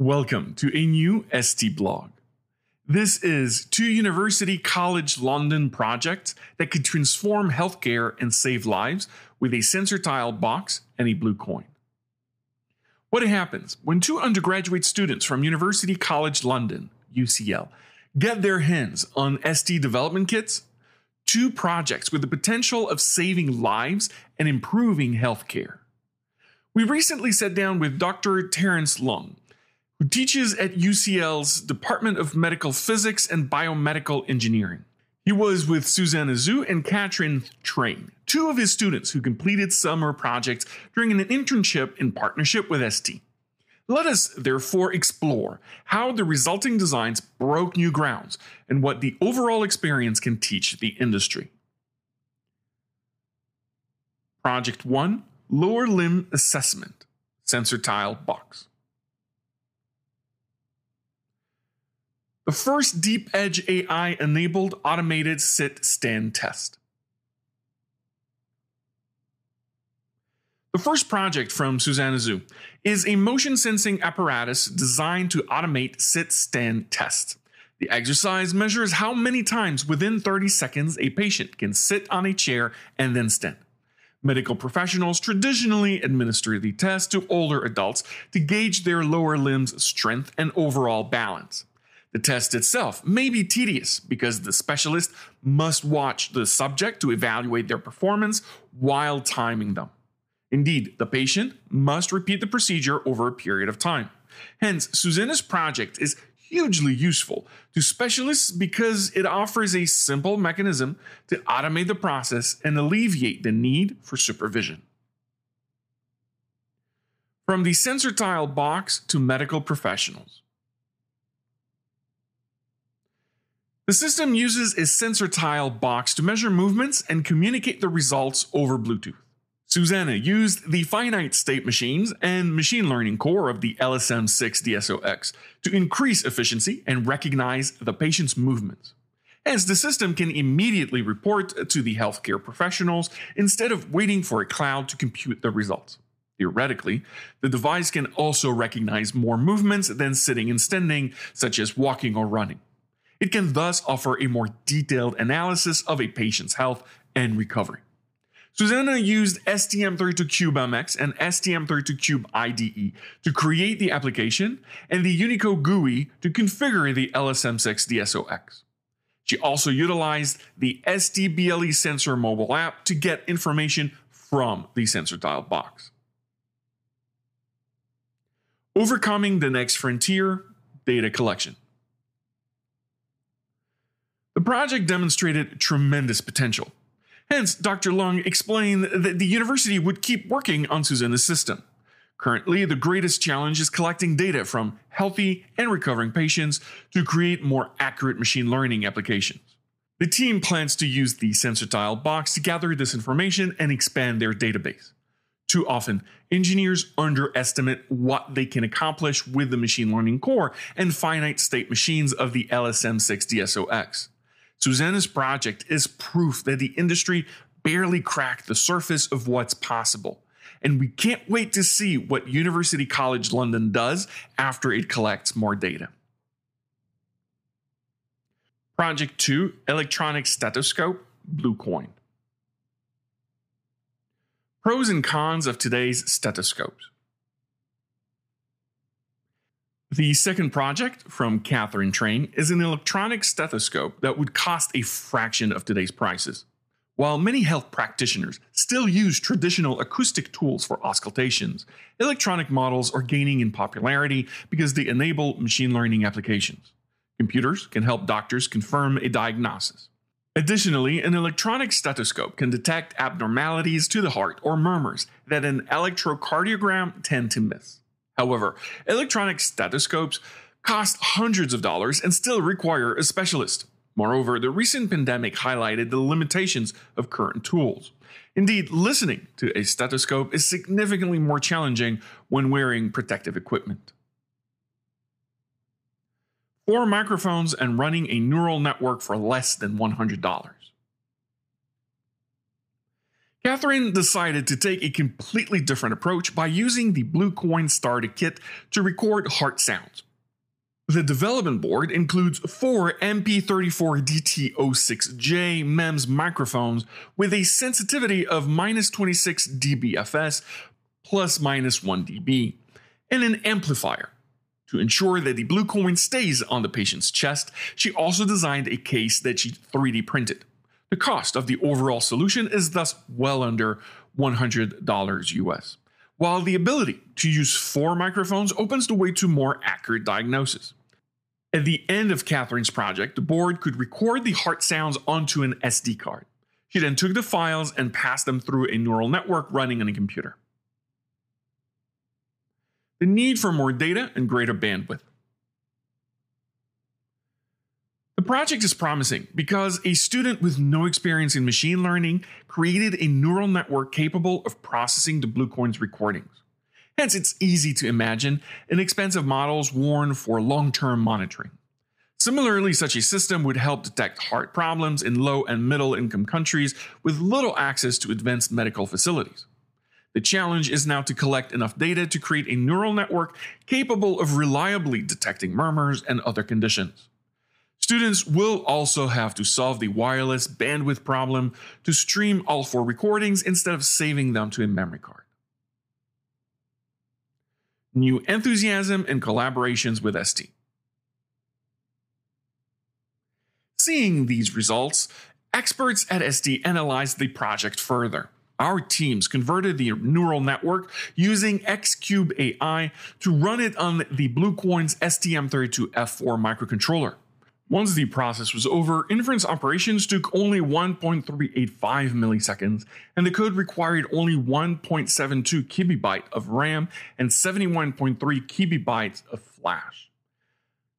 Welcome to a new ST blog. This is two University College London projects that could transform healthcare and save lives with a SensorTile.box and a BlueCoin. What happens when two undergraduate students from University College London, UCL, get their hands on ST development kits? Two projects with the potential of saving lives and improving healthcare. We recently sat down with Dr. Terence Leung, who teaches at UCL's Department of Medical Physics and Biomedical Engineering. He was with Susanna Zhu and Katrin Train, two of his students who completed summer projects during an internship in partnership with ST. Let us therefore explore how the resulting designs broke new grounds and what the overall experience can teach the industry. Project 1 Lower Limb Assessment Sensor Tile Box. The first deep edge AI enabled automated sit stand test. The first project from Susanna Zhu is a motion sensing apparatus designed to automate sit stand tests. The exercise measures how many times within 30 seconds a patient can sit on a chair and then stand. Medical professionals traditionally administer the test to older adults to gauge their lower limbs' strength and overall balance. The test itself may be tedious because the specialist must watch the subject to evaluate their performance while timing them. Indeed, the patient must repeat the procedure over a period of time. Hence, Susanna's project is hugely useful to specialists because it offers a simple mechanism to automate the process and alleviate the need for supervision. From the SensorTile.box to medical professionals. The system uses a SensorTile.box to measure movements and communicate the results over Bluetooth. Susanna used the finite state machines and machine learning core of the LSM6DSOX to increase efficiency and recognize the patient's movements. As the system can immediately report to the healthcare professionals instead of waiting for a cloud to compute the results. Theoretically, the device can also recognize more movements than sitting and standing, such as walking or running. It can thus offer a more detailed analysis of a patient's health and recovery. Susanna used STM32CubeMX and STM32Cube IDE to create the application and the Unico GUI to configure the LSM6DSOX. She also utilized the ST BLE Sensor mobile app to get information from the SensorTile.box. Overcoming the next frontier data collection. The project demonstrated tremendous potential. Hence, Dr. Leung explained that the university would keep working on Susanna's system. Currently, the greatest challenge is collecting data from healthy and recovering patients to create more accurate machine learning applications. The team plans to use the SensorTile.box to gather this information and expand their database. Too often, engineers underestimate what they can accomplish with the machine learning core and finite state machines of the LSM6DSOX. Susanna's project is proof that the industry barely cracked the surface of what's possible. And we can't wait to see what University College London does after it collects more data. Project 2 Electronic Stethoscope BlueCoin. Pros and cons of today's stethoscopes. The second project from Catherine Train is an electronic stethoscope that would cost a fraction of today's prices. While many health practitioners still use traditional acoustic tools for auscultations, electronic models are gaining in popularity because they enable machine learning applications. Computers can help doctors confirm a diagnosis. Additionally, an electronic stethoscope can detect abnormalities to the heart or murmurs that an electrocardiogram tend to miss. However, electronic stethoscopes cost hundreds of dollars and still require a specialist. Moreover, the recent pandemic highlighted the limitations of current tools. Indeed, listening to a stethoscope is significantly more challenging when wearing protective equipment. Four microphones and running a neural network for less than $100. Catherine decided to take a completely different approach by using the BlueCoin Starter Kit to record heart sounds. The development board includes four MP34DT06J MEMS microphones with a sensitivity of minus 26 dBFS plus minus 1 dB, and an amplifier. To ensure that the BlueCoin stays on the patient's chest, she also designed a case that she 3D printed. The cost of the overall solution is thus well under $100 US, while the ability to use four microphones opens the way to more accurate diagnosis. At the end of Catherine's project, the board could record the heart sounds onto an SD card. She then took the files and passed them through a neural network running on a computer. The need for more data and greater bandwidth. The project is promising because a student with no experience in machine learning created a neural network capable of processing the BlueCoin's recordings. Hence, it's easy to imagine inexpensive models worn for long term monitoring. Similarly, such a system would help detect heart problems in low and middle income countries with little access to advanced medical facilities. The challenge is now to collect enough data to create a neural network capable of reliably detecting murmurs and other conditions. Students will also have to solve the wireless bandwidth problem to stream all four recordings instead of saving them to a memory card. New enthusiasm and collaborations with ST. Seeing these results, experts at ST analyzed the project further. Our teams converted the neural network using X-CUBE-AI to run it on the BlueCoin's STM32F4 microcontroller. Once the process was over, inference operations took only 1.385 milliseconds, and the code required only 1.72 kibibyte of RAM and 71.3 kibibytes of flash.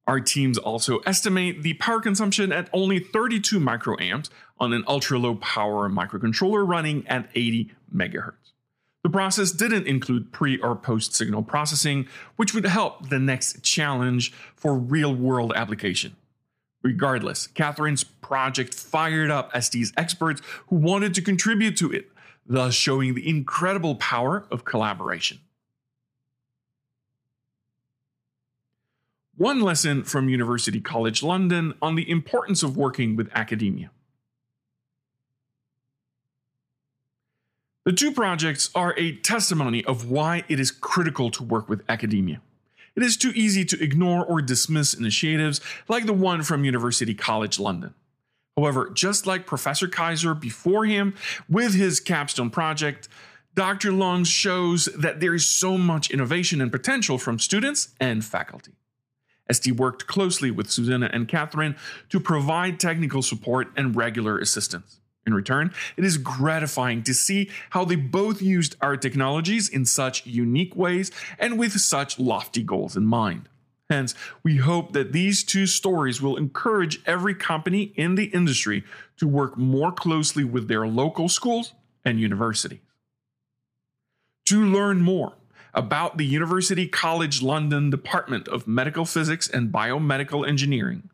Our teams also estimate the power consumption at only 32 microamps on an ultra low power microcontroller running at 80 MHz. The process didn't include pre or post signal processing, which would help the next challenge for real world application. Regardless, Catherine's project fired up ST's experts who wanted to contribute to it, thus showing the incredible power of collaboration. One lesson from University College London on the importance of working with academia. The two projects are a testimony of why it is critical to work with academia. It is too easy to ignore or dismiss initiatives like the one from University College London. However, just like Professor Kaiser before him with his capstone project, Dr. Leung shows that there is so much innovation and potential from students and faculty. ST worked closely with Susanna and Catherine to provide technical support and regular assistance. In return, it is gratifying to see how they both used our technologies in such unique ways and with such lofty goals in mind. Hence, we hope that these two stories will encourage every company in the industry to work more closely with their local schools and universities. To learn more about the University College London Department of Medical Physics and Biomedical Engineering,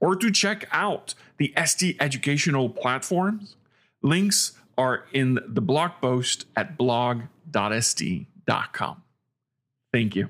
or to check out the ST educational platforms, links are in the blog post at blog.st.com. Thank you.